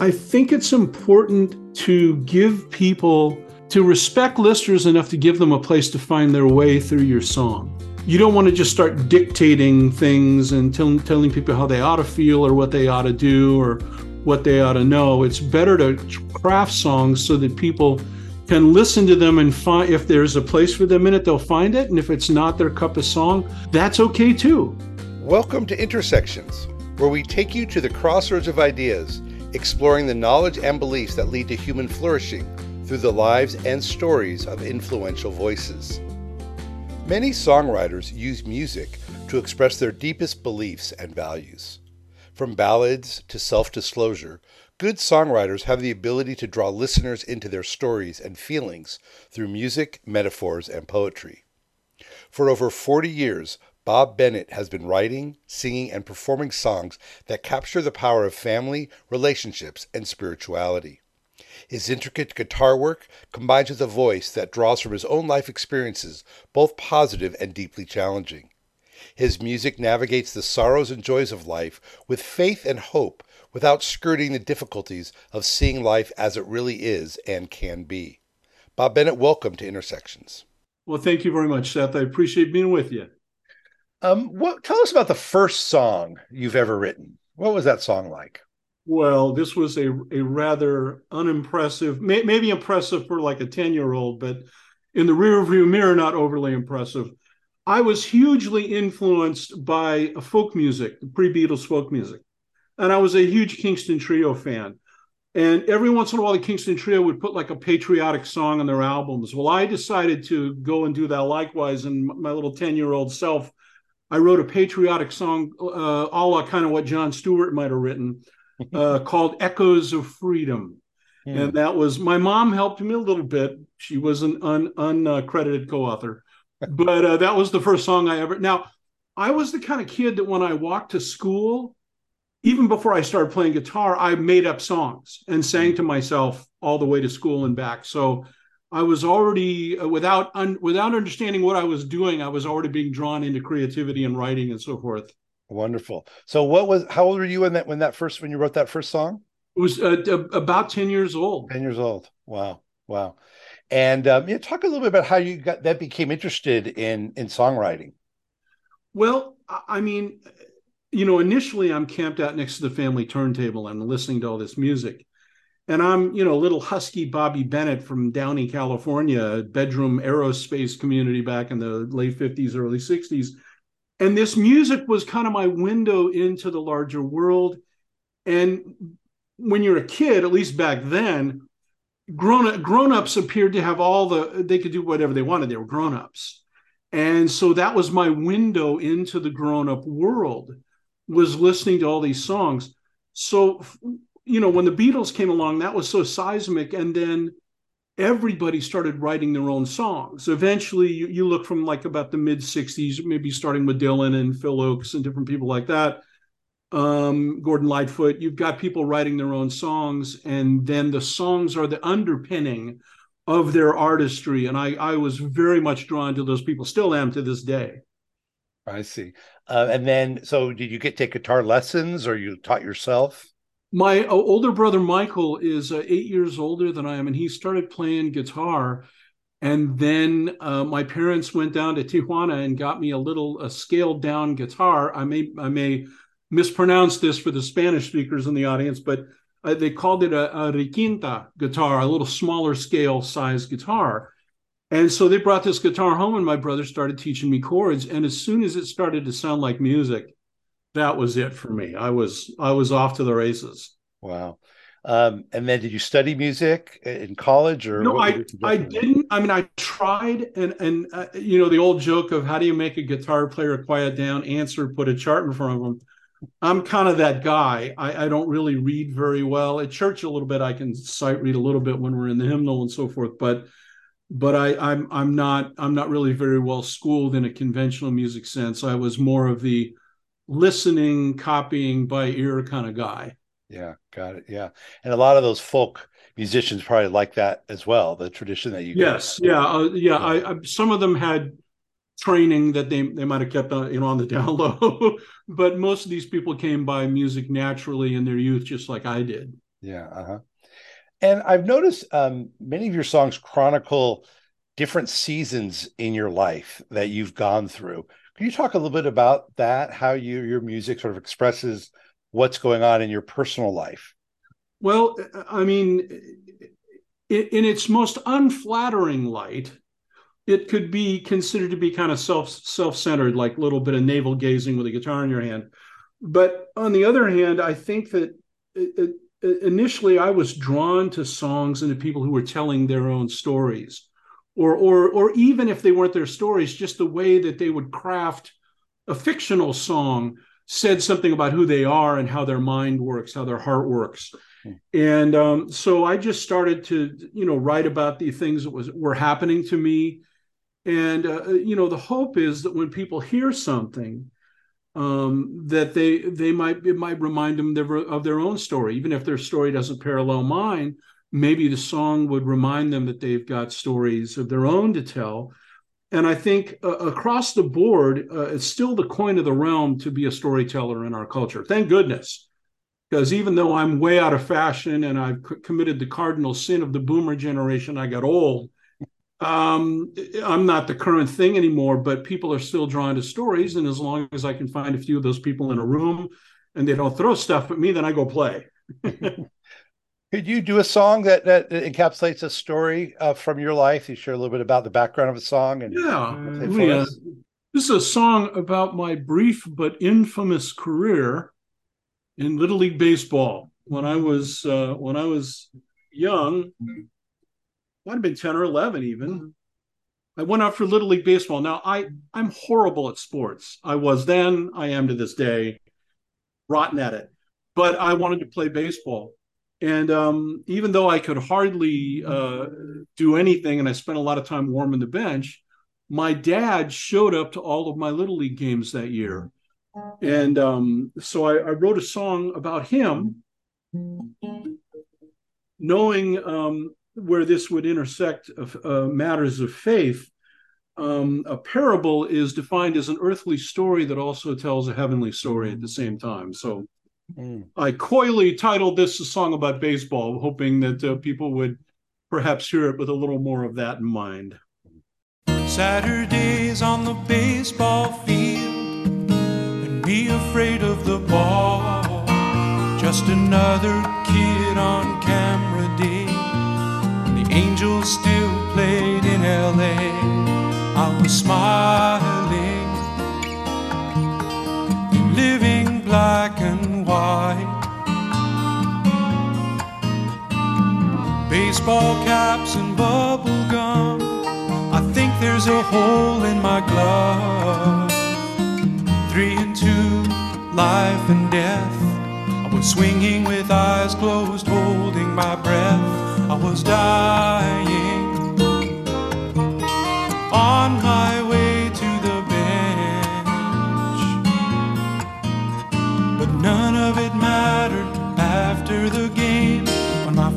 I think it's important to give people to respect listeners enough to give them a place to find their way through your song. You don't want to just start dictating things and tell, telling people how they ought to feel or what they ought to do or what they ought to know. It's better to craft songs so that people can listen to them and find if there's a place for them in it, they'll find it. And if it's not their cup of song, that's okay too. Welcome to Intersections, where we take you to the crossroads of ideas, exploring the knowledge and beliefs that lead to human flourishing through the lives and stories of influential voices. Many songwriters use music to express their deepest beliefs and values. From ballads to self disclosure, good songwriters have the ability to draw listeners into their stories and feelings through music, metaphors, and poetry. For over 40 years, Bob Bennett has been writing, singing, and performing songs that capture the power of family, relationships, and spirituality. His intricate guitar work combines with a voice that draws from his own life experiences, both positive and deeply challenging. His music navigates the sorrows and joys of life with faith and hope without skirting the difficulties of seeing life as it really is and can be. Bob Bennett, welcome to Intersections. Well, thank you very much, Seth. I appreciate being with you. Um, what tell us about the first song you've ever written? What was that song like? Well, this was a, a rather unimpressive, may, maybe impressive for like a 10 year old, but in the rear view mirror, not overly impressive. I was hugely influenced by folk music, pre Beatles folk music. And I was a huge Kingston Trio fan. And every once in a while, the Kingston Trio would put like a patriotic song on their albums. Well, I decided to go and do that likewise. And my little 10 year old self, I wrote a patriotic song, uh, a la kind of what John Stewart might have written uh, called Echoes of Freedom. Hmm. And that was my mom helped me a little bit. She was an un, uncredited co author, but uh, that was the first song I ever. Now, I was the kind of kid that when I walked to school, even before I started playing guitar, I made up songs and sang to myself all the way to school and back. So I was already uh, without un, without understanding what I was doing, I was already being drawn into creativity and writing and so forth. Wonderful. So, what was? How old were you when that when that first when you wrote that first song? It was uh, about ten years old. Ten years old. Wow, wow. And um, yeah, talk a little bit about how you got that became interested in in songwriting. Well, I mean, you know, initially I'm camped out next to the family turntable and listening to all this music. And I'm, you know, little husky Bobby Bennett from Downey, California, bedroom aerospace community back in the late 50s, early 60s and this music was kind of my window into the larger world. And when you're a kid at least back then grown grown-ups appeared to have all the they could do whatever they wanted. They were grown-ups. And so that was my window into the grown-up world was listening to all these songs. So you know when the beatles came along that was so seismic and then everybody started writing their own songs. Eventually, you, you look from like about the mid 60s, maybe starting with Dylan and Phil Ochs and different people like that. Um, Gordon Lightfoot, you've got people writing their own songs, and then the songs are the underpinning of their artistry. And I, I was very much drawn to those people, still am to this day. I see. Uh, and then, so did you get take guitar lessons, or you taught yourself? My uh, older brother Michael is uh, eight years older than I am, and he started playing guitar. And then uh, my parents went down to Tijuana and got me a little a scaled down guitar. I may I may mispronounce this for the Spanish speakers in the audience, but uh, they called it a, a requinta guitar, a little smaller scale size guitar. And so they brought this guitar home, and my brother started teaching me chords. And as soon as it started to sound like music, that was it for me. I was I was off to the races. Wow. Um, and then did you study music in college or no i i didn't i mean i tried and and uh, you know the old joke of how do you make a guitar player quiet down answer put a chart in front of them i'm kind of that guy I, I don't really read very well at church a little bit i can sight read a little bit when we're in the hymnal and so forth but but I, I'm I'm not I'm not really very well schooled in a conventional music sense. I was more of the listening, copying by ear kind of guy. Yeah, got it. Yeah, and a lot of those folk musicians probably like that as well. The tradition that you. Yes, yeah, uh, yeah. I, I, some of them had training that they they might have kept on you know on the down low, but most of these people came by music naturally in their youth, just like I did. Yeah. Uh-huh. And I've noticed um, many of your songs chronicle different seasons in your life that you've gone through. Can you talk a little bit about that? How you your music sort of expresses what's going on in your personal life? Well, I mean, in its most unflattering light, it could be considered to be kind of self self-centered, like a little bit of navel gazing with a guitar in your hand. But on the other hand, I think that it, it, initially I was drawn to songs and to people who were telling their own stories, or or or even if they weren't their stories, just the way that they would craft a fictional song said something about who they are and how their mind works, how their heart works. Hmm. And um, so I just started to, you know, write about the things that was were happening to me. And uh, you know, the hope is that when people hear something, um, that they they might it might remind them of their own story, even if their story doesn't parallel mine. Maybe the song would remind them that they've got stories of their own to tell and I think uh, across the board, uh, it's still the coin of the realm to be a storyteller in our culture. Thank goodness. Because even though I'm way out of fashion and I've c- committed the cardinal sin of the boomer generation, I got old. Um, I'm not the current thing anymore, but people are still drawn to stories. And as long as I can find a few of those people in a room and they don't throw stuff at me, then I go play. Could you do a song that that encapsulates a story uh, from your life? You share a little bit about the background of a song, and yeah, yeah. This is a song about my brief but infamous career in Little League baseball. When I was uh, when I was young, might have been ten or eleven, even. I went out for Little League baseball. Now I I'm horrible at sports. I was then. I am to this day, rotten at it. But I wanted to play baseball and um, even though I could hardly uh, do anything, and I spent a lot of time warming the bench, my dad showed up to all of my little league games that year, and um, so I, I, wrote a song about him, knowing um, where this would intersect uh, matters of faith. Um, a parable is defined as an earthly story that also tells a heavenly story at the same time. So Mm. I coyly titled this a song about baseball, hoping that uh, people would perhaps hear it with a little more of that in mind. Saturdays on the baseball field and be afraid of the ball. Just another kid on camera day. The Angels still played in LA. I was smiling, Baseball caps and bubble gum. I think there's a hole in my glove. Three and two, life and death. I was swinging with eyes closed, holding my breath. I was dying on my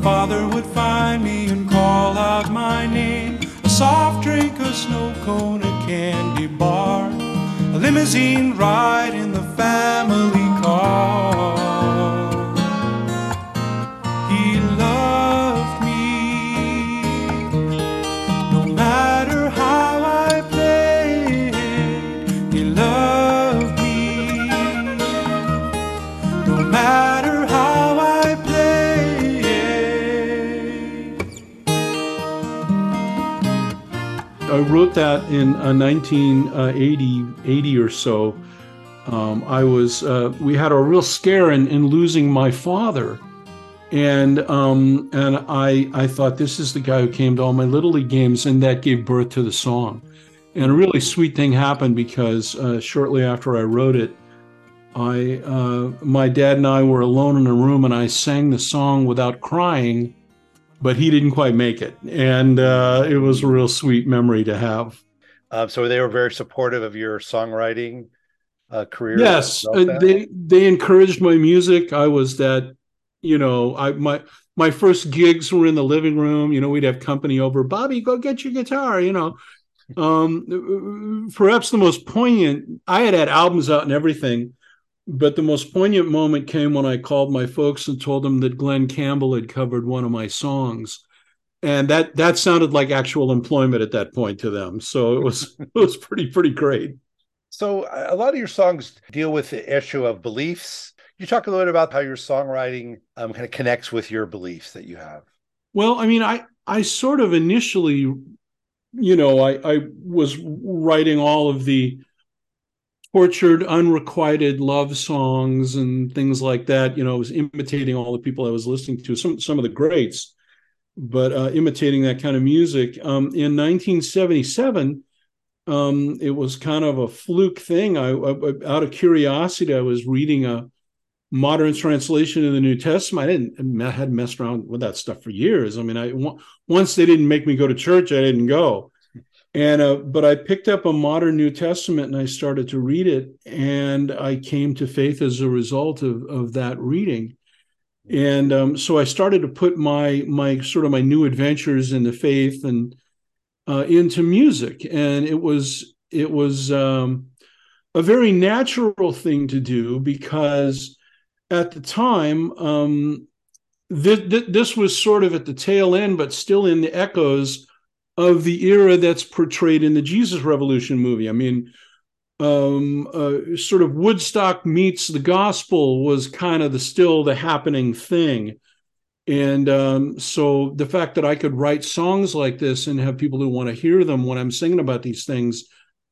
father would find me and call out my name. A soft drink, a snow cone, a candy bar, a limousine ride in the family car. Wrote that in uh, 1980, 80 or so. Um, I was, uh, we had a real scare in, in losing my father. And um, and I I thought this is the guy who came to all my little league games, and that gave birth to the song. And a really sweet thing happened because uh, shortly after I wrote it, I uh, my dad and I were alone in a room, and I sang the song without crying, but he didn't quite make it, and uh, it was a real sweet memory to have. Um, so they were very supportive of your songwriting uh, career. Yes, uh, they they encouraged my music. I was that, you know, I my my first gigs were in the living room. You know, we'd have company over. Bobby, go get your guitar. You know, um, perhaps the most poignant. I had had albums out and everything, but the most poignant moment came when I called my folks and told them that Glen Campbell had covered one of my songs. And that that sounded like actual employment at that point to them. So it was it was pretty pretty great. So a lot of your songs deal with the issue of beliefs. You talk a little bit about how your songwriting um, kind of connects with your beliefs that you have. Well, I mean, I I sort of initially, you know, I I was writing all of the tortured, unrequited love songs and things like that. You know, I was imitating all the people I was listening to, some some of the greats, but uh, imitating that kind of music. Um, in 1977, um, it was kind of a fluke thing. I, I, out of curiosity, I was reading a modern translation of the New Testament. I didn't I hadn't messed around with that stuff for years. I mean, I once they didn't make me go to church, I didn't go. And uh, but I picked up a modern New Testament and I started to read it, and I came to faith as a result of of that reading. And um, so I started to put my my sort of my new adventures in the faith and uh, into music, and it was it was um, a very natural thing to do because at the time um, th- th- this was sort of at the tail end, but still in the echoes of the era that's portrayed in the Jesus Revolution movie. I mean, um, uh, sort of Woodstock meets the gospel was kind of the still the happening thing. And um, so the fact that I could write songs like this and have people who want to hear them when I'm singing about these things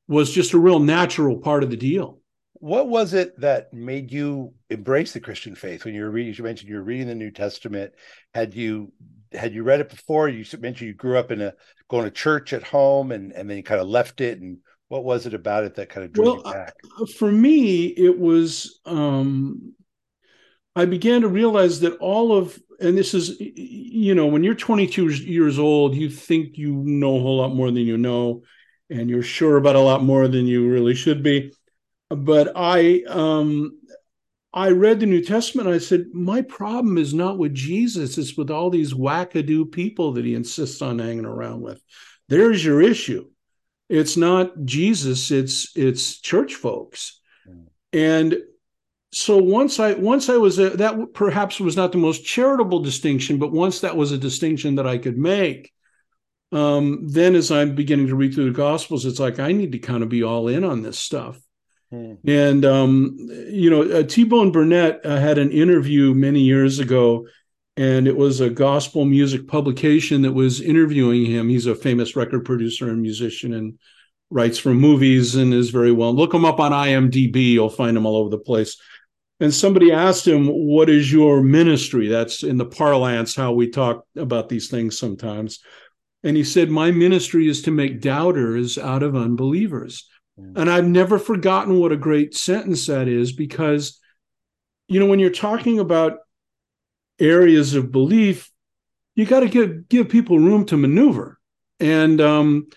was just a real natural part of the deal. What was it that made you embrace the Christian faith when you were reading? You mentioned you were reading the New Testament. Had you had you read it before? You mentioned you grew up in a going to church at home, and and then you kind of left it. And what was it about it that kind of drew well, you back? Uh, for me, it was um, I began to realize that all of and this is you know when you're 22 years old, you think you know a whole lot more than you know, and you're sure about a lot more than you really should be. But I um, I read the New Testament. I said, my problem is not with Jesus; it's with all these wackadoo people that he insists on hanging around with. There's your issue. It's not Jesus; it's it's church folks. Mm. And so once I once I was a, that perhaps was not the most charitable distinction, but once that was a distinction that I could make, um, then as I'm beginning to read through the Gospels, it's like I need to kind of be all in on this stuff. Hmm. And um, you know, uh, T Bone Burnett uh, had an interview many years ago, and it was a gospel music publication that was interviewing him. He's a famous record producer and musician, and writes for movies and is very well. Look him up on IMDb; you'll find him all over the place. And somebody asked him, "What is your ministry?" That's in the parlance how we talk about these things sometimes. And he said, "My ministry is to make doubters out of unbelievers." And I've never forgotten what a great sentence that is because, you know, when you're talking about areas of belief, you got to give give people room to maneuver. And um,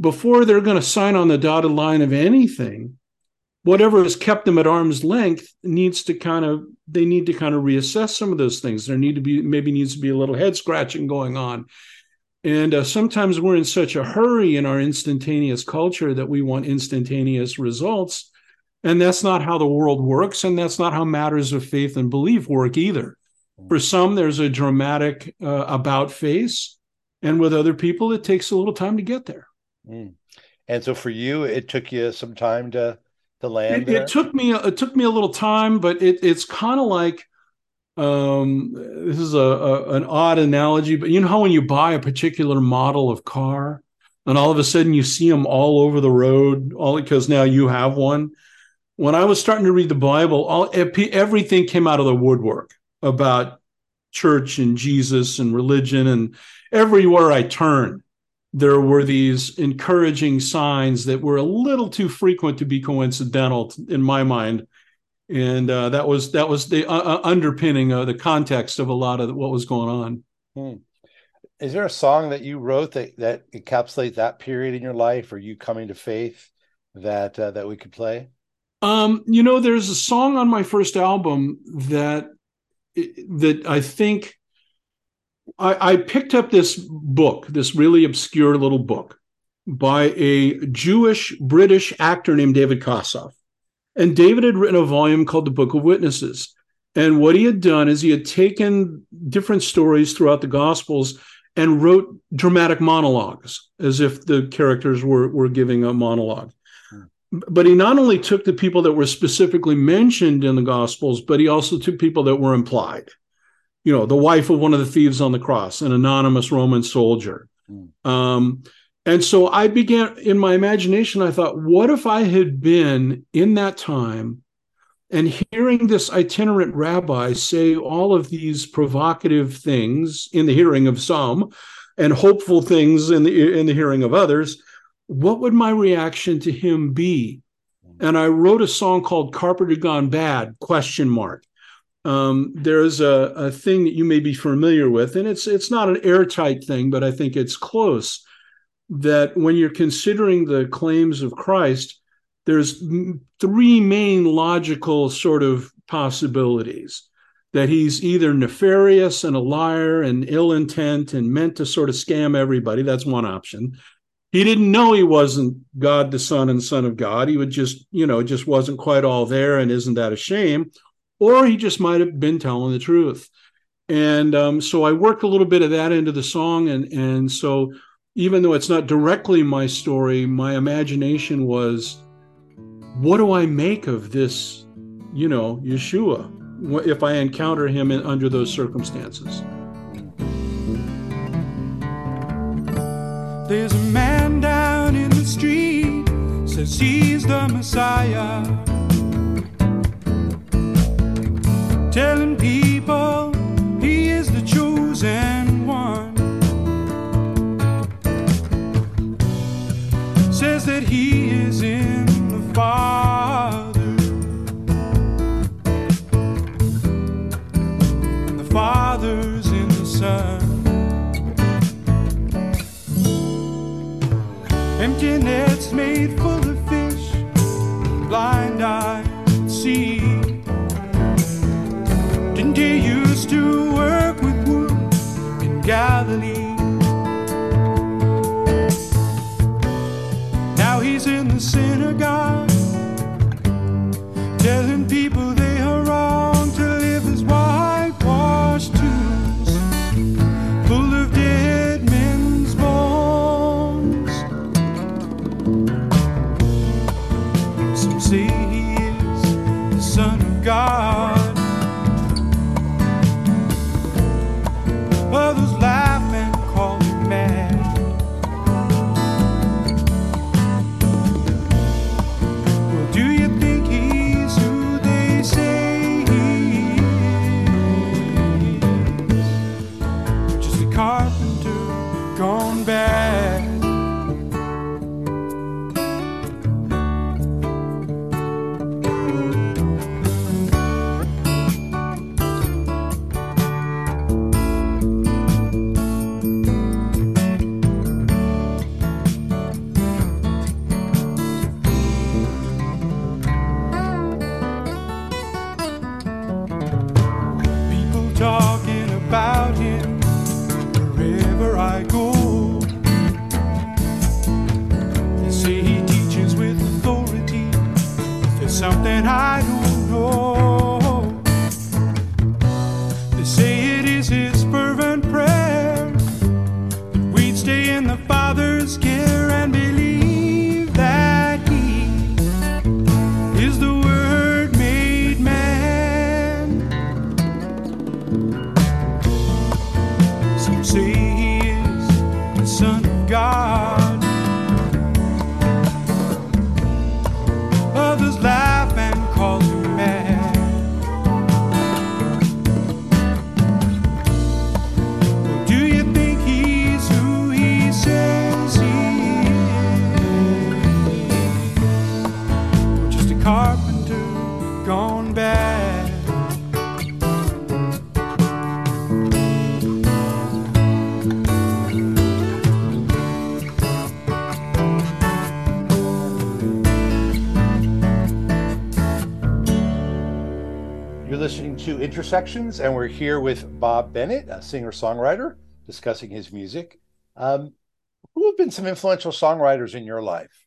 before they're going to sign on the dotted line of anything, whatever has kept them at arm's length needs to kind of they need to kind of reassess some of those things. There need to be maybe needs to be a little head scratching going on. And uh, sometimes we're in such a hurry in our instantaneous culture that we want instantaneous results. And that's not how the world works. And that's not how matters of faith and belief work either. For some, there's a dramatic uh, about face. And with other people, it takes a little time to get there. Mm. And so for you, it took you some time to to land. It, it took me it took me a little time, but it, it's kind of like um, this is a, a, an odd analogy, but you know how when you buy a particular model of car, and all of a sudden you see them all over the road, all because now you have one. When I was starting to read the Bible, all everything came out of the woodwork about church and Jesus and religion, and everywhere I turned, there were these encouraging signs that were a little too frequent to be coincidental in my mind and uh, that was that was the uh, uh underpinning of the context of a lot of what was going on. Hmm. Is there a song that you wrote that that encapsulates that period in your life, or you coming to faith that uh, that we could play? Um, you know, there's a song on my first album that that I think I, I picked up this book, this really obscure little book by a Jewish British actor named David Kossoff And David had written a volume called the Book of Witnesses. And what he had done is he had taken different stories throughout the Gospels and wrote dramatic monologues as if the characters were, were giving a monologue. Hmm. But he not only took the people that were specifically mentioned in the Gospels, but he also took people that were implied. You know, the wife of one of the thieves on the cross, an anonymous Roman soldier. Mm. Um, and so I began in my imagination, I thought, what if I had been in that time and hearing this itinerant rabbi say all of these provocative things in the hearing of some and hopeful things in the in the hearing of others what would my reaction to him be? And i wrote a song called carpenter gone bad question mark. Um, there's a, a thing that you may be familiar with and it's it's not an airtight thing but i think it's close that when you're considering the claims of christ there's three main logical sort of possibilities that he's either nefarious and a liar and ill intent and meant to sort of scam everybody. That's one option. He didn't know he wasn't God the Son and Son of God. He would just, you know, just wasn't quite all there. And isn't that a shame? Or he just might have been telling the truth. And um, so I worked a little bit of that into the song. And, and so even though it's not directly my story, my imagination was what do I make of this, you know, Yeshua if I encounter him in, under those circumstances? There's a man down in the street, says he's the Messiah. Telling people something I Intersections, and we're here with Bob Bennett, a singer songwriter, discussing his music. Um, who have been some influential songwriters in your life?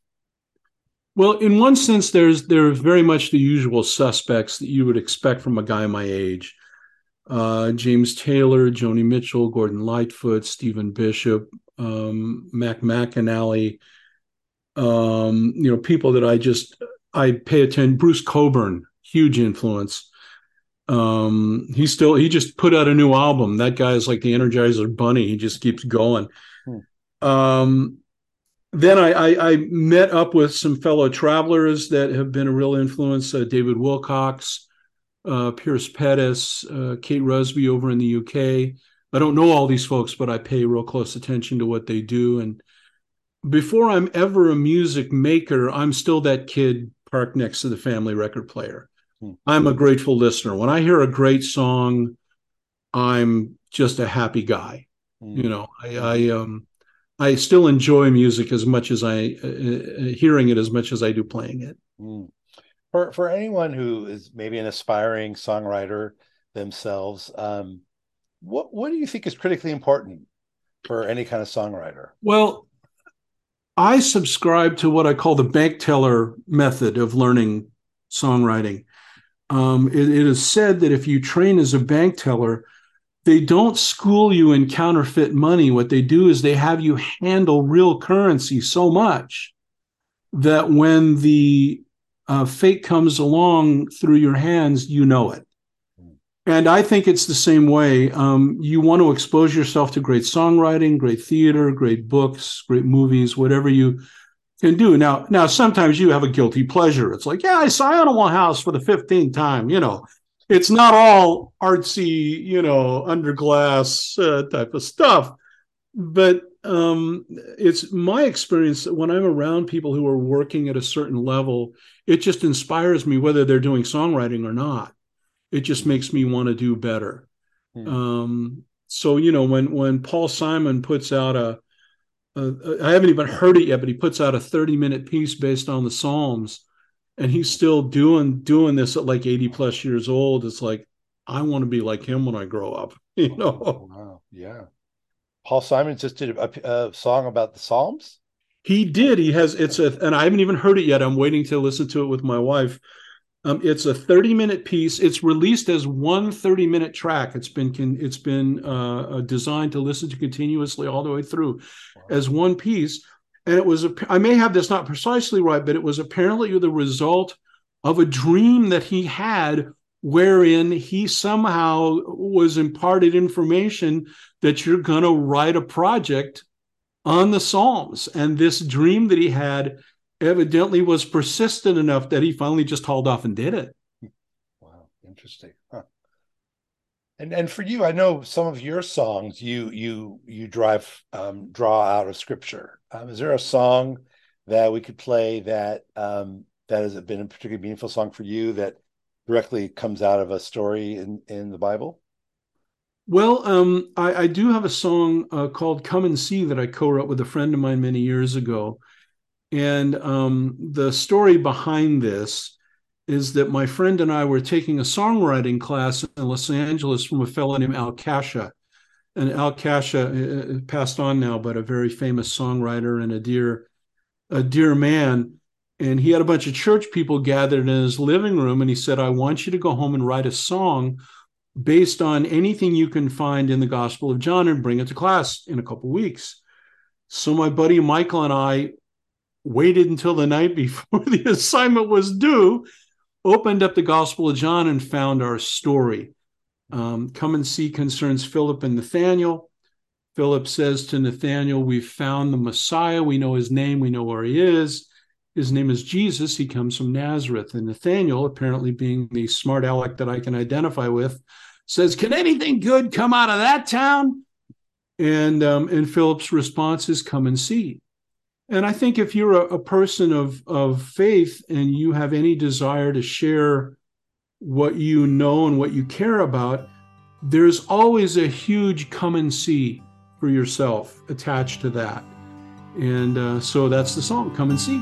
Well, in one sense, there's there's very much the usual suspects that you would expect from a guy my age. Uh, James Taylor, Joni Mitchell, Gordon Lightfoot, Stephen Bishop, um, Mac McAnally, um, you know, people that I just I pay attention. Bruce Cockburn, huge influence. Um, he still he just put out a new album. That guy is like the Energizer Bunny. He just keeps going. Hmm. Um, then I, I, I, met up with some fellow travelers that have been a real influence. Uh, David Wilcox, uh, Pierce Pettis, uh, Kate Rusby over in the UK. I don't know all these folks, but I pay real close attention to what they do. And before I'm ever a music maker, I'm still that kid parked next to the family record player. I'm a grateful listener. When I hear a great song, I'm just a happy guy. Hmm. You know, I, I um I still enjoy music as much as I uh, uh, hearing it as much as I do playing it. Hmm. For for anyone who is maybe an aspiring songwriter themselves, um, what what do you think is critically important for any kind of songwriter? Well, I subscribe to what I call the bank teller method of learning songwriting. Um, it, it is said that if you train as a bank teller, they don't school you in counterfeit money. What they do is they have you handle real currency so much that when the uh, fake comes along through your hands, you know it. And I think it's the same way. Um, you want to expose yourself to great songwriting, great theater, great books, great movies, whatever you can do. Now, now sometimes you have a guilty pleasure. It's like, yeah, I saw Animal House for the 15th time. You know, it's not all artsy, you know, under glass uh, type of stuff. But um, it's my experience that when I'm around people who are working at a certain level, it just inspires me whether they're doing songwriting or not it just makes me want to do better. Hmm. Um, so you know when when Paul Simon puts out a, a, I haven't even heard it yet, but he puts out a 30 minute piece based on the Psalms, and he's still doing doing this at like 80 plus years old. It's like I want to be like him when I grow up. You know? Oh, wow. Yeah. Paul Simon just did a, a song about the Psalms. He did. He has. It's a, and I haven't even heard it yet. I'm waiting to listen to it with my wife. Um, it's a 30 minute piece. It's released as one 30 minute track. It's been it's been uh, uh, designed to listen to continuously all the way through wow. as one piece. And it was I may have this not precisely right, but it was apparently the result of a dream that he had wherein he somehow was imparted information that you're going to write a project on the Psalms. And this dream that he had evidently was persistent enough that he finally just hauled off and did it. Wow, interesting. Huh. And and for you, I know some of your songs you you you drive um, draw out of scripture. Um, is there a song that we could play that um, that has been a particularly meaningful song for you that directly comes out of a story in in the Bible? Well, um, I, I, do have a song uh, called "Come and See" that I co-wrote with a friend of mine many years ago, and um, the story behind this is that my friend and I were taking a songwriting class in Los Angeles from a fellow named Al Kasha. And Al Kasha uh, uh, passed on now, but a very famous songwriter and a dear, a dear man. And he had a bunch of church people gathered in his living room, and he said, "I want you to go home and write a song based on anything you can find in the Gospel of John and bring it to class in a couple weeks." So my buddy Michael and I waited until the night before the assignment was due, opened up the Gospel of John, and found our story. Um, come and see concerns Philip and Nathaniel. Philip says to Nathaniel, We've found the Messiah. We know his name. We know where he is. His name is Jesus. He comes from Nazareth. And Nathaniel, apparently being the smart aleck that I can identify with, says, Can anything good come out of that town? And, um, and Philip's response is, Come and see. And I think if you're a, a person of, of faith and you have any desire to share what you know and what you care about, there's always a huge come and see for yourself attached to that. And uh, so that's the song, Come and See.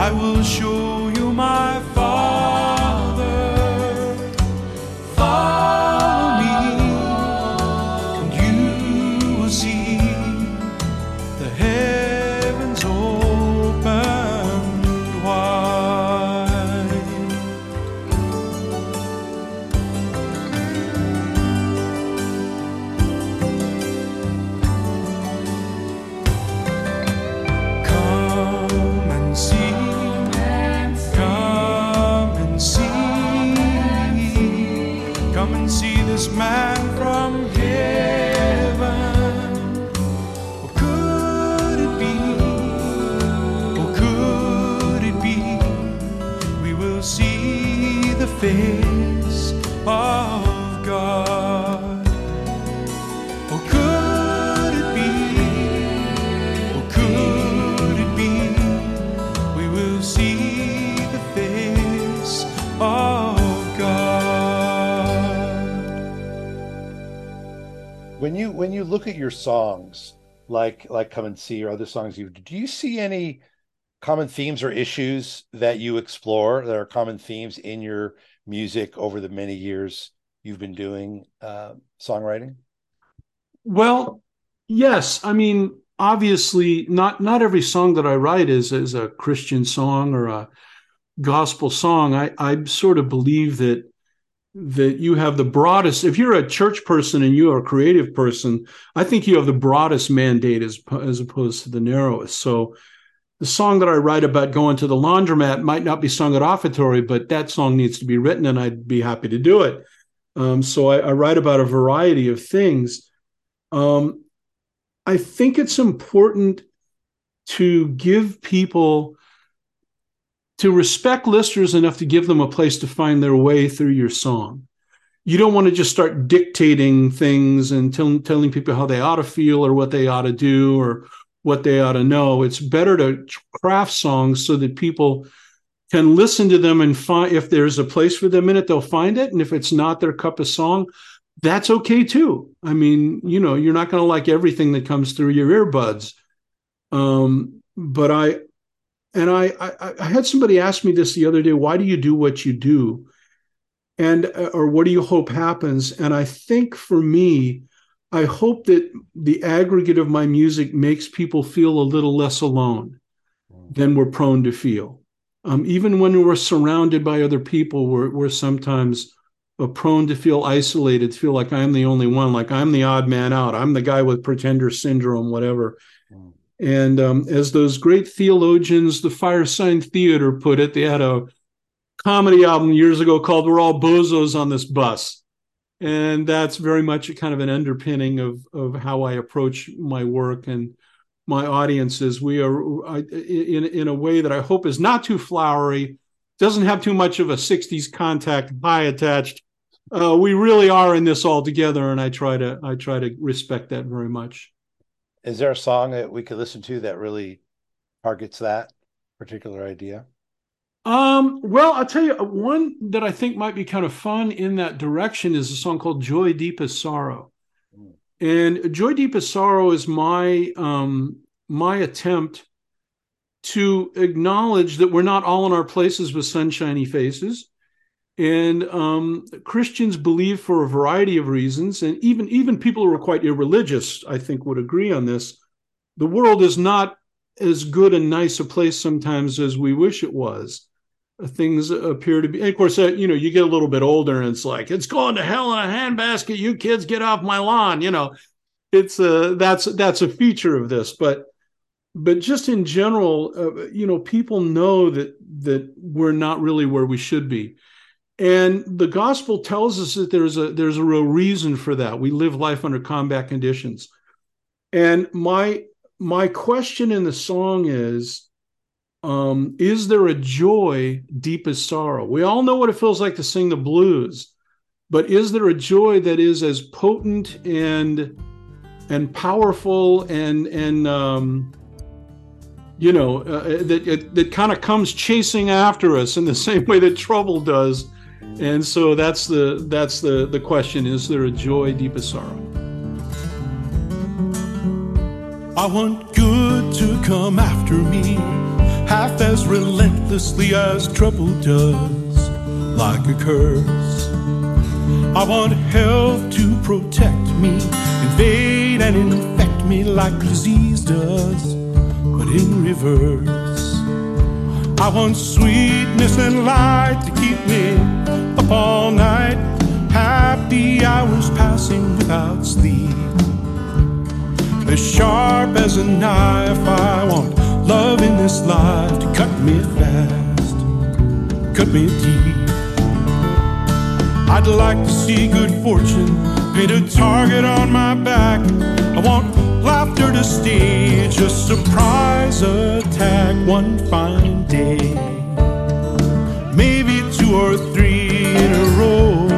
I will show you my you look at your songs, like like "Come and See" or other songs you do you see any common themes or issues that you explore that are common themes in your music over the many years you've been doing uh, songwriting? Well, yes. I mean, obviously, not not every song that I write is is a Christian song or a gospel song. I I sort of believe that that you have the broadest. If you're a church person and you are a creative person, I think you have the broadest mandate as as opposed to the narrowest. So. The song that I write about going to the laundromat might not be sung at offertory, but that song needs to be written, and I'd be happy to do it. Um, so I, I write about a variety of things. Um, I think it's important to give people to respect listeners enough to give them a place to find their way through your song. You don't want to just start dictating things and tell, telling people how they ought to feel or what they ought to do or what they ought to know. It's better to craft songs so that people can listen to them and find if there's a place for them in it, they'll find it. And if it's not their cup of song, that's okay too. I mean, you know, you're not going to like everything that comes through your earbuds. Um, but I, and I, I, I had somebody ask me this the other day. Why do you do what you do? And uh, or what do you hope happens? And I think for me, I hope that the aggregate of my music makes people feel a little less alone than we're prone to feel. Um, even when we're surrounded by other people, we're, we're sometimes uh, prone to feel isolated, feel like I'm the only one, like I'm the odd man out. I'm the guy with pretender syndrome, whatever. And um, as those great theologians, the Firesign Theater put it, they had a comedy album years ago called We're All Bozos on This Bus. And that's very much a kind of an underpinning of, of how I approach my work and my audiences. We are I, in, in a way that I hope is not too flowery, doesn't have too much of a 60s contact high attached. Uh, we really are in this all together, and I try to I try to respect that very much. Is there a song that we could listen to that really targets that particular idea? Um, well, I'll tell you one that I think might be kind of fun in that direction is a song called Joy Deepest Sorrow. Mm. And Joy Deepest Sorrow is my um my attempt to acknowledge that we're not all in our places with sunshiny faces And um, Christians believe for a variety of reasons, and even even people who are quite irreligious, I think, would agree on this. The world is not as good and nice a place sometimes as we wish it was. Things appear to be, and of course, uh, you know, you get a little bit older, and it's like it's going to hell in a handbasket. You kids, get off my lawn. You know, it's a that's that's a feature of this, but but just in general, uh, you know, people know that that we're not really where we should be, and the gospel tells us that there's a there's a real reason for that. We live life under combat conditions, and my my question in the song is. Um, is there a joy deep as sorrow? We all know what it feels like to sing the blues, but is there a joy that is as potent and and powerful and and um, you know, uh, that that kind of comes chasing after us in the same way that trouble does. And so that's the that's the the question: Is there a joy deep as sorrow? I want good to come after me, half as relentlessly as trouble does, like a curse. I want health to protect me, invade and infect me like disease does but in reverse. I want sweetness and light to keep me up all night, happy hours passing without sleep. As sharp as a knife, I want love in this life to cut me fast, cut me deep. I'd like to see good fortune paint a target on my back. I want laughter to stage a surprise attack one fine day. Maybe two or three in a row.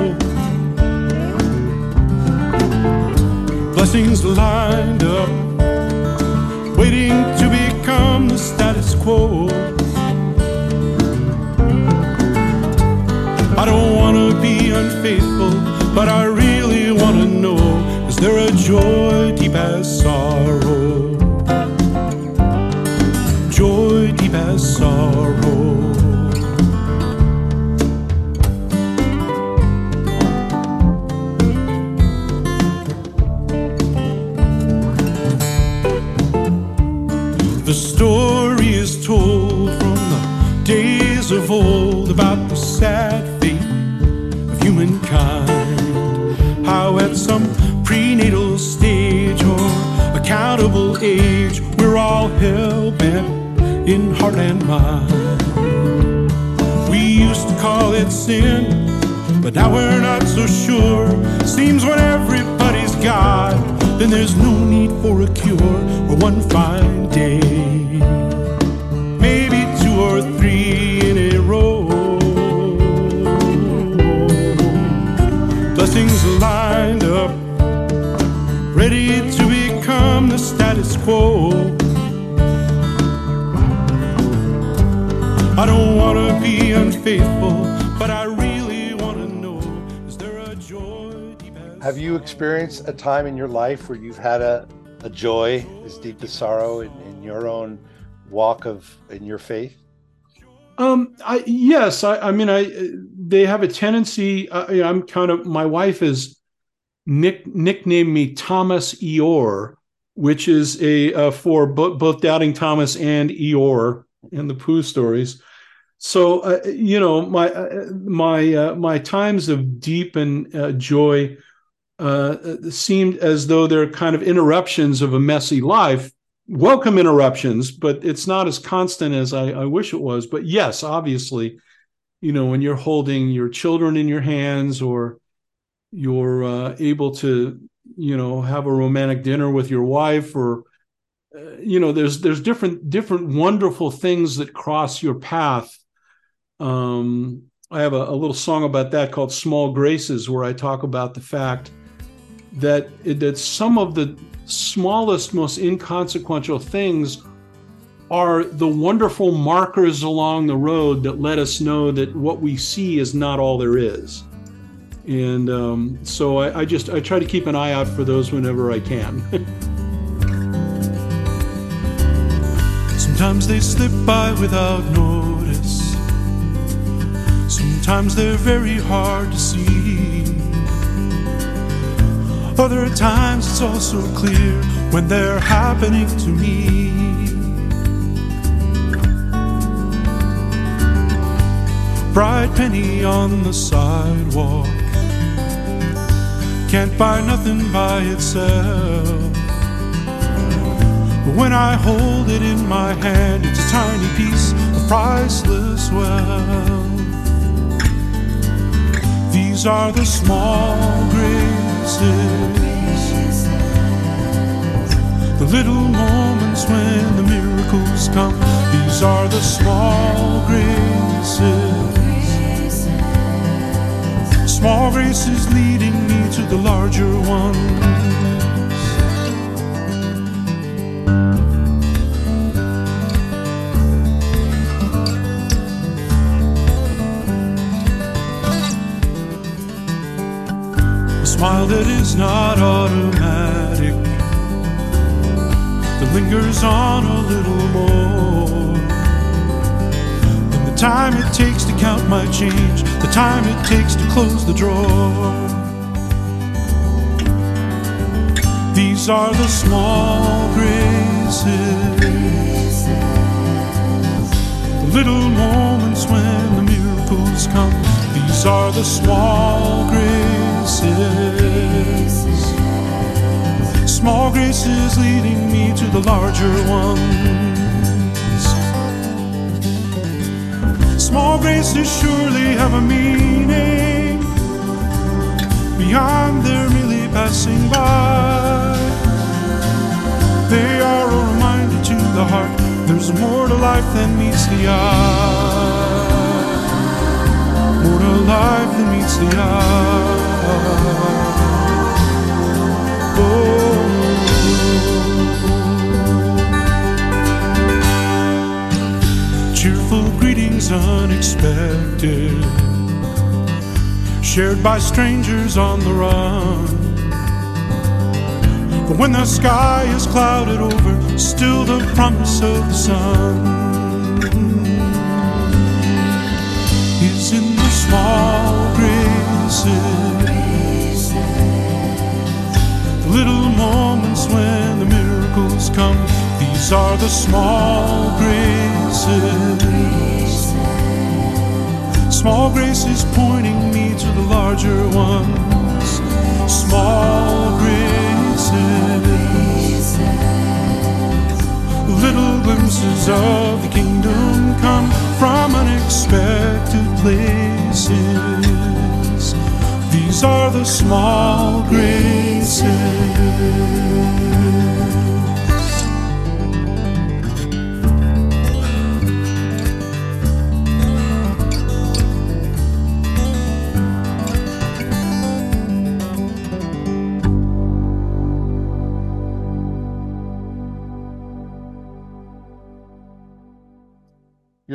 Blessings lined up, waiting to become the status quo. Unfaithful, but I really want to know is there a joy deep as sorrow? Prenatal stage or accountable age, we're all hell bent in heart and mind. We used to call it sin, but now we're not so sure. Seems when everybody's God, then there's no need for a cure or one fine day. Quo. I don't want to be unfaithful, but I really want to know is there a joy deep as Have you experienced a time in your life where you've had a, a joy as deep as sorrow in, in your own walk of in your faith? Um, I yes, I, I mean, I they have a tendency. I, I'm kind of my wife is nick nicknamed me Thomas Eeyore, which is a uh, for bo- both Doubting Thomas and Eeyore in the Pooh stories. So uh, you know, my uh, my uh, my times of deep and uh, joy uh, seemed as though they're kind of interruptions of a messy life welcome interruptions, but it's not as constant as I, I, wish it was. But yes, obviously, you know, when you're holding your children in your hands or you're uh, able to, you know, have a romantic dinner with your wife or uh, you know, there's there's different different wonderful things that cross your path. Um, I have a, a little song about that called "Small Graces," where I talk about the fact that that some of the smallest, most inconsequential things are the wonderful markers along the road that let us know that what we see is not all there is. And um, so I, I just I try to keep an eye out for those whenever I can. Sometimes they slip by without notice. Sometimes they're very hard to see. Other times it's all so clear when they're happening to me. Bright penny on the sidewalk can't buy nothing by itself. But when I hold it in my hand, it's a tiny piece of priceless wealth. These are the small graces, the little moments when the miracles come. These are the small graces small graces leading me to the larger ones. A smile that is not automatic, that lingers on a little more time it takes to count my change, the time it takes to close the drawer. These are the small graces, the little moments when the miracles come. These are the small graces, small graces leading me to the larger ones. Small graces surely have a meaning beyond their merely passing by. They are a reminder to the heart there's more to life than meets the eye. More to life than meets the eye. Oh. Unexpected, shared by strangers on the run. But when the sky is clouded over, still the promise of the sun is in the small graces, the little moments when the miracles come. These are the small graces, small graces pointing me to the larger ones. Small graces, little glimpses of the kingdom come from unexpected places. These are the small graces.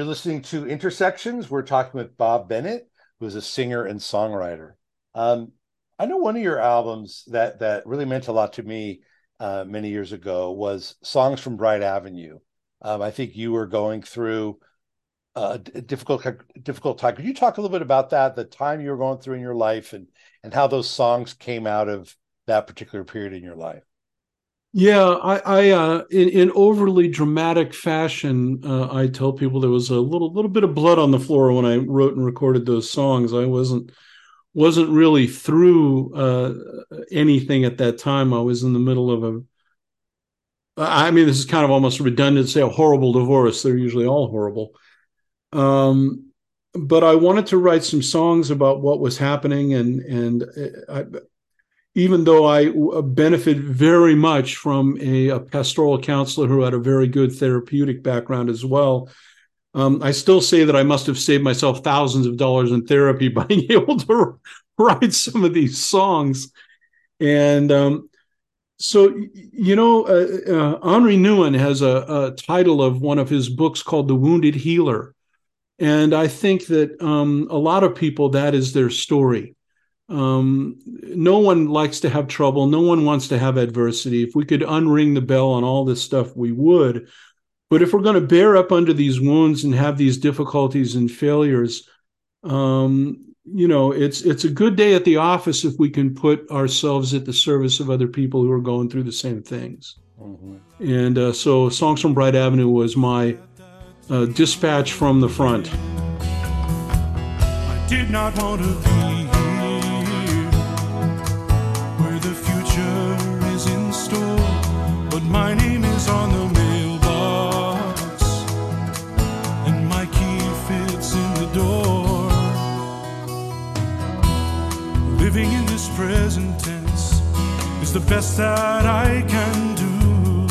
Listening to Intersections. We're talking with Bob Bennett, who is a singer and songwriter. Um, I know one of your albums that that really meant a lot to me uh, many years ago was "Songs from Bright Avenue." Um, I think you were going through a difficult difficult time. Could you talk a little bit about that, the time you were going through in your life, and and how those songs came out of that particular period in your life? Yeah, I, I uh, in, in overly dramatic fashion, uh, I tell people there was a little little bit of blood on the floor when I wrote and recorded those songs. I wasn't wasn't really through uh, anything at that time. I was in the middle of a. I mean, this is kind of almost redundant say a horrible divorce. They're usually all horrible. Um, but I wanted to write some songs about what was happening, and and uh, I, even though I benefit very much from a, a, pastoral counselor who had a very good therapeutic background as well, um, I still say that I must have saved myself thousands of dollars in therapy by being able to write some of these songs. And um, so, you know, uh, uh, Henri Nouwen has a, a, title of one of his books called The Wounded Healer. And I think that um, a lot of people, that is their story um, no one likes to have trouble. No one wants to have adversity. If we could unring the bell on all this stuff, we would. But if we're going to bear up under these wounds and have these difficulties and failures, Um, you know, it's it's a good day at the office if we can put ourselves at the service of other people who are going through the same things. Mm-hmm. And uh, so, Songs from Bright Avenue was my uh, dispatch from the front. I did not want to be my name is on the mailbox, and my key fits in the door. living in this present tense is the best that I can do.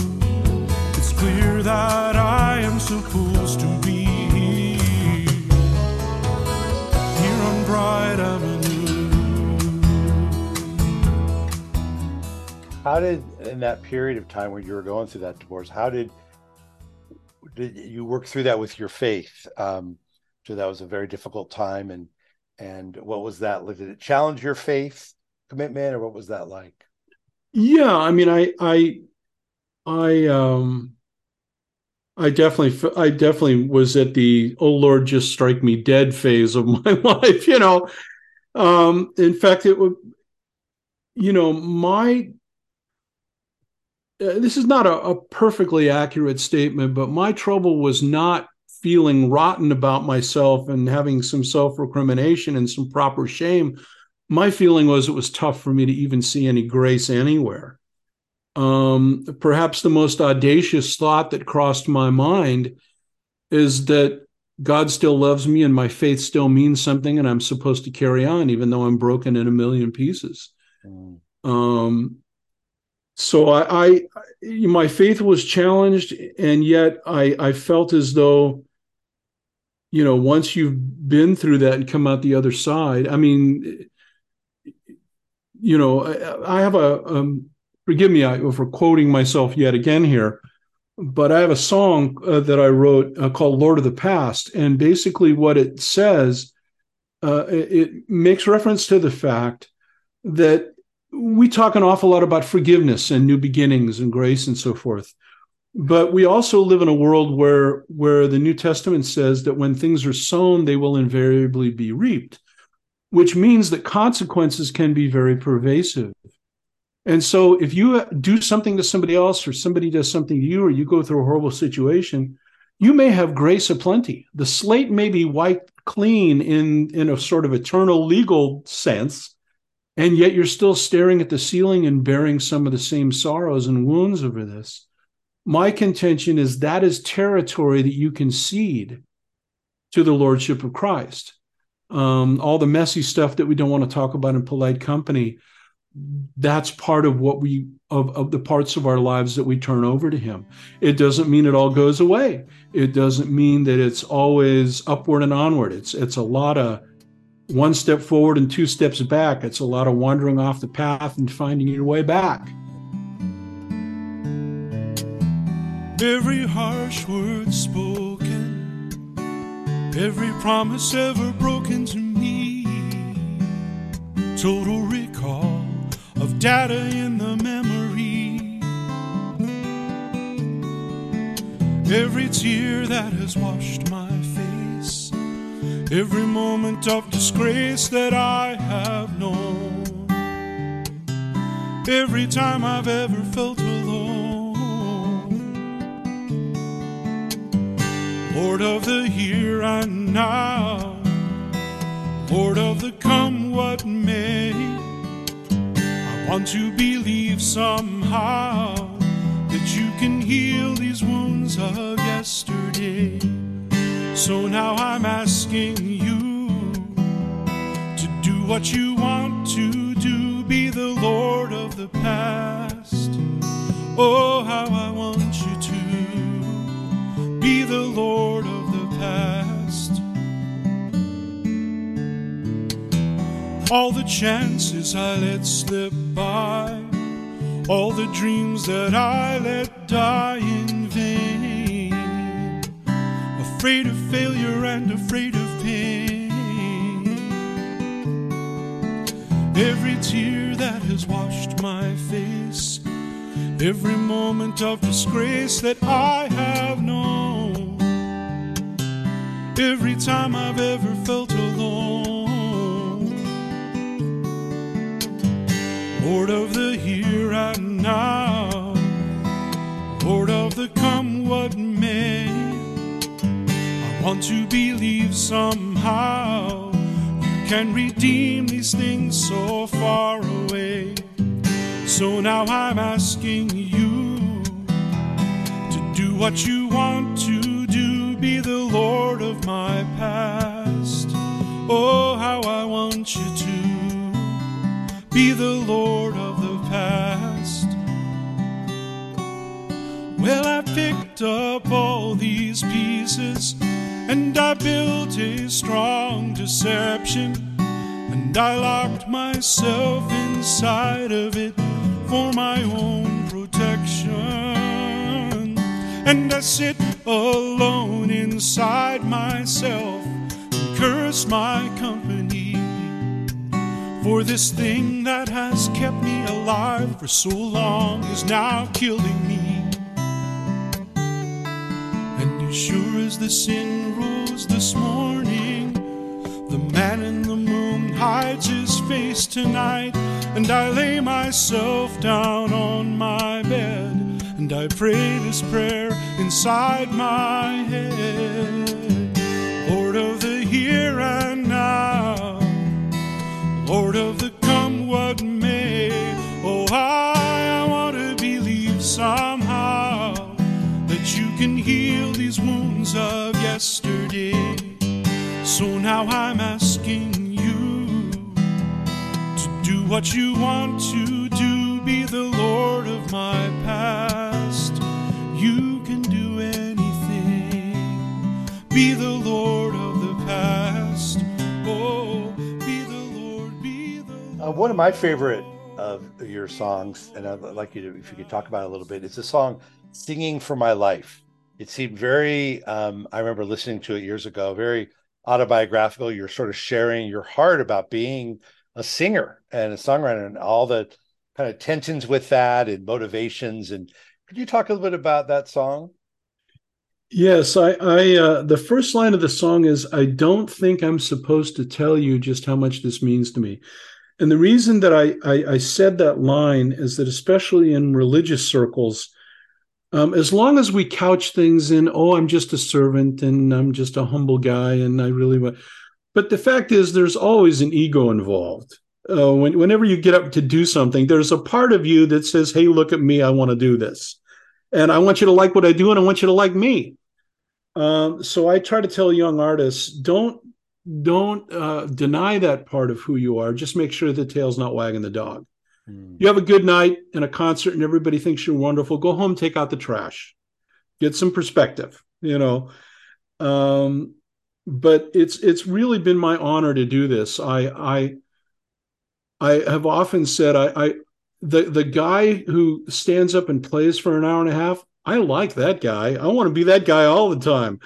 It's clear that I am supposed to be here on Bright Avenue. How did, in that period of time when you were going through that divorce, how did did you work through that with your faith? Um, so that was a very difficult time, and and what was that like? Did it challenge your faith commitment or what was that like? Yeah i mean i i i um i definitely i definitely was at the oh lord just strike me dead phase of my life you know? Um in fact it would you know my uh, this is not a, a perfectly accurate statement but my trouble was not feeling rotten about myself and having some self recrimination and some proper shame, my feeling was it was tough for me to even see any grace anywhere. Um, perhaps the most audacious thought that crossed my mind is that God still loves me and my faith still means something and I'm supposed to carry on even though I'm broken in a million pieces. Mm. Um, so I, I, my faith was challenged and yet I, I felt as though you know once you've been through that and come out the other side i mean you know i, I have a um, forgive me for quoting myself yet again here but i have a song uh, that i wrote uh, called lord of the past and basically what it says uh, it, it makes reference to the fact that we talk an awful lot about forgiveness and new beginnings and grace and so forth. But we also live in a world where where the new testament says that when things are sown they will invariably be reaped which means that consequences can be very pervasive. And so if you do something to somebody else or somebody does something to you or you go through a horrible situation you may have grace aplenty. The slate may be wiped clean in in a sort of eternal legal sense and yet you're still staring at the ceiling and bearing some of the same sorrows and wounds over this my contention is that is territory that you concede to the lordship of Christ. Um, all the messy stuff that we don't want to talk about in polite company, that's part of what we of, of the parts of our lives that we turn over to him. It doesn't mean it all goes away. It doesn't mean that it's always upward and onward. It's it's a lot of one step forward and two steps back. It's a lot of wandering off the path and finding your way back. Every harsh word spoken, every promise ever broken to me. Total recall of data in the memory. Every tear that has washed my every moment of disgrace that I have known, every time I've ever felt alone. Lord of the here and now, Lord of the come what may. I want to believe somehow that you can heal these wounds of yesterday. So now I'm asking you to do what you want to do, be the Lord of the past. Oh, how I want you to be the Lord of the past. all the chances I let slip by, all the dreams that I let die in vain. Afraid of failure and afraid of pain. Every tear that has washed my face, every moment of disgrace that I have known, every time I've ever felt alone. Lord of the here and now, Lord of the want to believe somehow you can redeem these things so far away. So now I'm asking you to do what you want to do, be the Lord of my past. Oh, how I want you to be the Lord of the past. Well, I picked up all these pieces and I built a strong deception. And I locked myself inside of it for my own protection. And I sit alone inside myself and curse my company for this thing that has kept me alive for so long is now killing me. And as sure as the sin this morning, the man in the moon hides his face tonight. And I lay myself down on my bed and I pray this prayer inside my head. Lord of the here and now, Lord of the come what may. Oh, I, I want to believe somehow that you can heal these wounds of yesterday. So now I'm asking you to do what you want to do, be the Lord of my past. You can do anything, be the Lord of the past. Oh, be the Lord, be the Lord. Uh, one of my favorite of your songs, and I'd like you to, if you could talk about it a little bit, is the song "Singing for My Life." It seemed very. Um, I remember listening to it years ago. Very autobiographical. You're sort of sharing your heart about being a singer and a songwriter, and all the kind of tensions with that and motivations. And could you talk a little bit about that song? Yes, I, I uh, the first line of the song is I don't think I'm supposed to tell you just how much this means to me. And the reason that I, I, I said that line is that especially in religious circles, um, as long as we couch things in, oh, I'm just a servant and I'm just a humble guy and I really want, but the fact is, there's always an ego involved. Uh, when, whenever you get up to do something, there's a part of you that says, "Hey, look at me! I want to do this." and I want you to like what I do, and I want you to like me. Um, so I try to tell young artists don't don't uh, deny that part of who you are. Just make sure the tail's not wagging the dog. Hmm. You have a good night and a concert, and everybody thinks you're wonderful. Go home, take out the trash, get some perspective. You know, um, but it's it's really been my honor to do this. I I I have often said I, I the the guy who stands up and plays for an hour and a half, I like that guy. I want to be that guy all the time.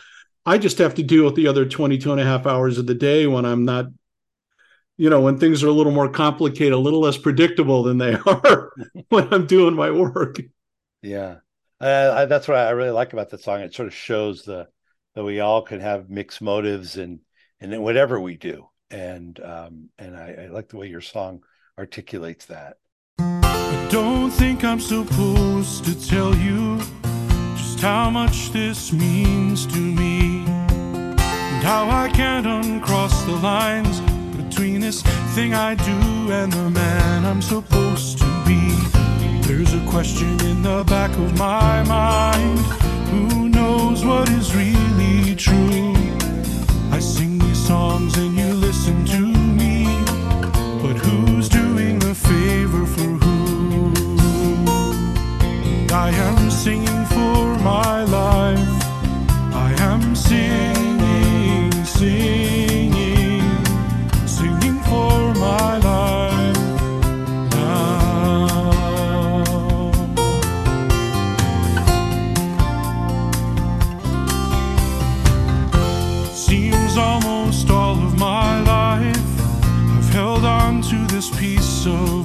I just have to deal with the other 22 and a half hours of the day when I'm not, you know, when things are a little more complicated, a little less predictable than they are when I'm doing my work. Yeah, uh, I, that's what I really like about the song. It sort of shows the that we all can have mixed motives and and in whatever we do. And um, and I, I like the way your song articulates that. I don't think I'm supposed to tell you just how much this means to me and how I can't uncross the lines between this thing I do and the man I'm supposed to be. There's a question in the back of my mind who knows what is really true? I sing these songs and you listen to me, but who's doing the favor for who? I am singing for my life. This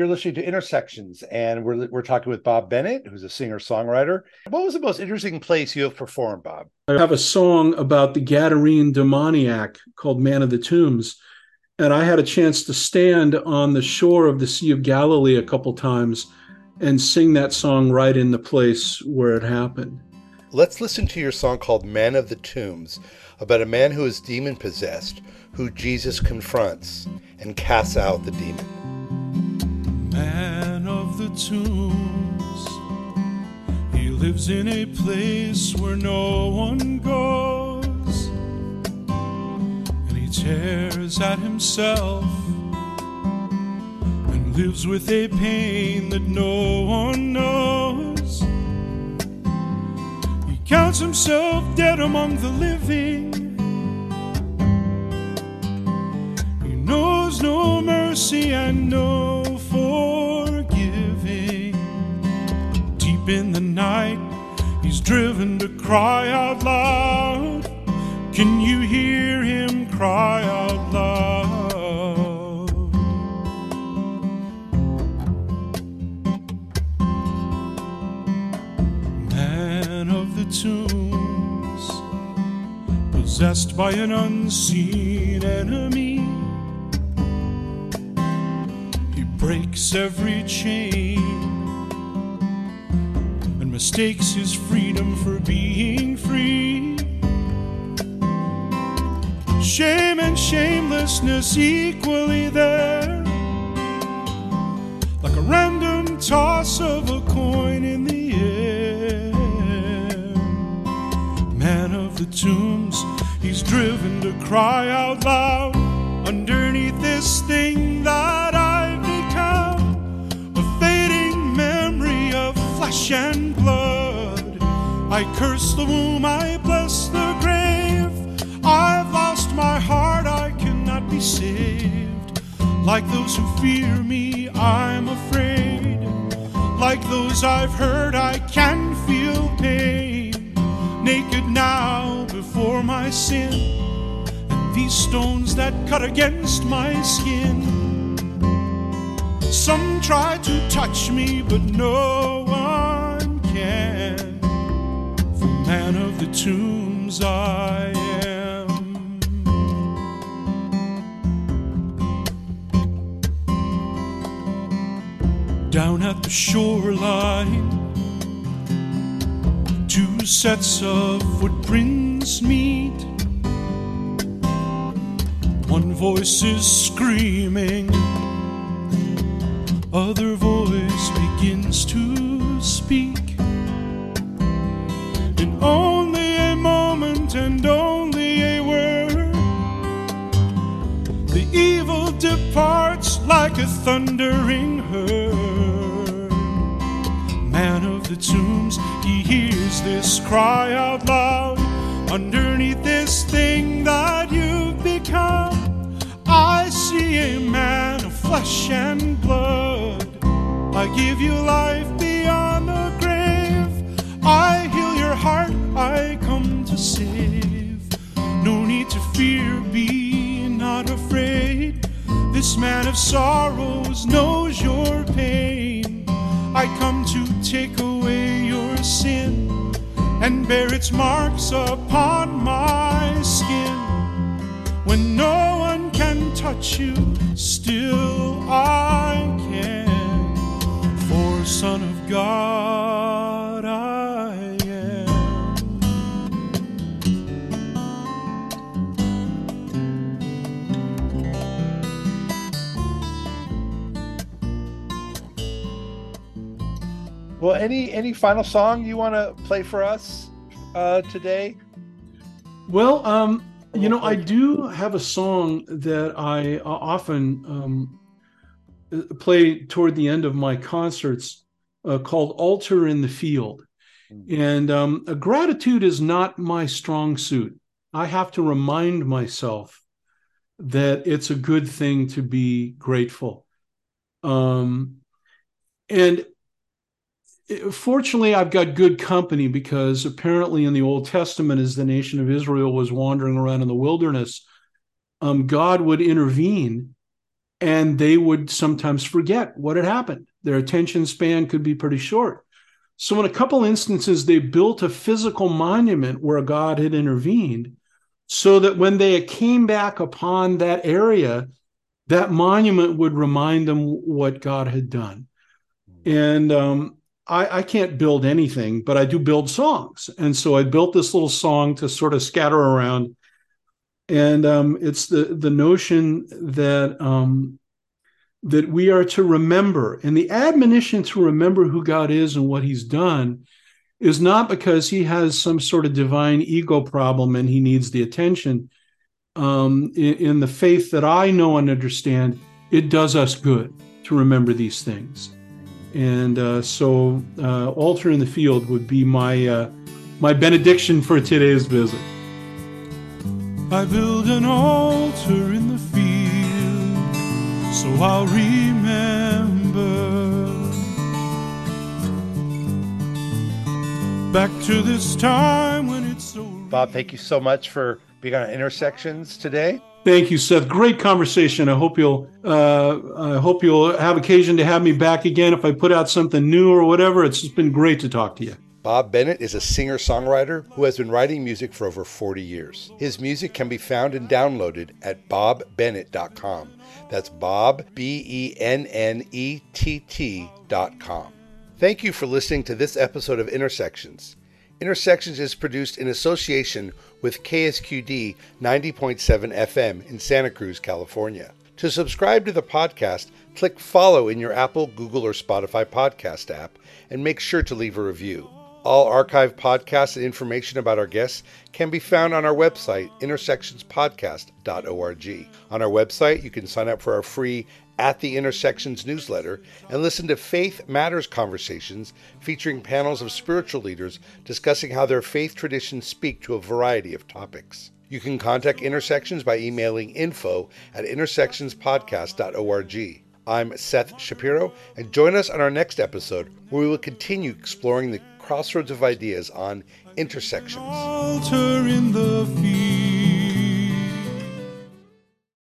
You're listening to Intersections, and we're, we're talking with Bob Bennett, who's a singer songwriter. What was the most interesting place you have performed, Bob? I have a song about the Gadarene demoniac called Man of the Tombs. And I had a chance to stand on the shore of the Sea of Galilee a couple times and sing that song right in the place where it happened. Let's listen to your song called Man of the Tombs, about a man who is demon possessed, who Jesus confronts and casts out the demon. Man of the tombs. He lives in a place where no one goes, and he tears at himself and lives with a pain that no one knows. He counts himself dead among the living. He knows no mercy and no forgiving. Deep in the night, he's driven to cry out loud. Can you hear him cry out loud? Man of the tombs, possessed by an unseen enemy. Breaks every chain and mistakes his freedom for being free. Shame and shamelessness equally there, like a random toss of a coin in the air. Man of the tombs, he's driven to cry out loud underneath this thing flesh and blood. I curse the womb, I bless the grave. I've lost my heart, I cannot be saved. Like those who fear me, I'm afraid. Like those I've heard, I can feel pain. Naked now before my sin, and these stones that cut against my skin. Some try to touch me, but no one can. Man of the tombs I am. Down at the shoreline, two sets of footprints meet. One voice is screaming, other voice begins to speak. In only a moment and only a word, the evil departs like a thundering herd. Man of the tombs, he hears this cry out loud underneath this thing that you've become. I see a man of flesh and blood. I give you life beyond the grave. I heal your heart, I come to save. No need to fear, be not afraid. This man of sorrows knows your pain. I come to take away your sin and bear its marks upon my skin. When no one can touch you, still I Son of God I am. Well, any any final song you want to play for us uh, today? Well, um, you know, I do have a song that I uh, often um, play toward the end of my concerts uh, called Altar in the Field. And um, gratitude is not my strong suit. I have to remind myself that it's a good thing to be grateful. Um, and fortunately, I've got good company because apparently in the Old Testament, as the nation of Israel was wandering around in the wilderness, um, God would intervene and they would sometimes forget what had happened. Their attention span could be pretty short. So, in a couple instances, they built a physical monument where God had intervened so that when they came back upon that area, that monument would remind them what God had done. And um, I, I, can't build anything, but I do build songs. And so I built this little song to sort of scatter around. And um, it's the, the notion that um, that we are to remember. And the admonition to remember who God is and what he's done is not because he has some sort of divine ego problem and he needs the attention. Um, in, in the faith that I know and understand, it does us good to remember these things. And uh, so, uh, altar in the field would be my uh, my benediction for today's visit. I build an altar in the field so I'll remember back to this time when it's so. Bob, thank you so much for being on Intersections today. Thank you, Seth. Great conversation. I hope you'll uh, I hope you'll have occasion to have me back again if I put out something new or whatever. It's just been great to talk to you. Bob Bennett is a singer songwriter who has been writing music for over 40 years. His music can be found and downloaded at bobbennett.com. That's Bob, B E N N E T T.com. Thank you for listening to this episode of Intersections. Intersections is produced in association with KSQD 90.7 FM in Santa Cruz, California. To subscribe to the podcast, click follow in your Apple, Google, or Spotify podcast app and make sure to leave a review. All archived podcasts and information about our guests can be found on our website, intersectionspodcast.org. On our website, you can sign up for our free At the Intersections newsletter and listen to Faith Matters conversations featuring panels of spiritual leaders discussing how their faith traditions speak to a variety of topics. You can contact Intersections by emailing info at intersectionspodcast.org. I'm Seth Shapiro, and join us on our next episode where we will continue exploring the crossroads of ideas on intersections.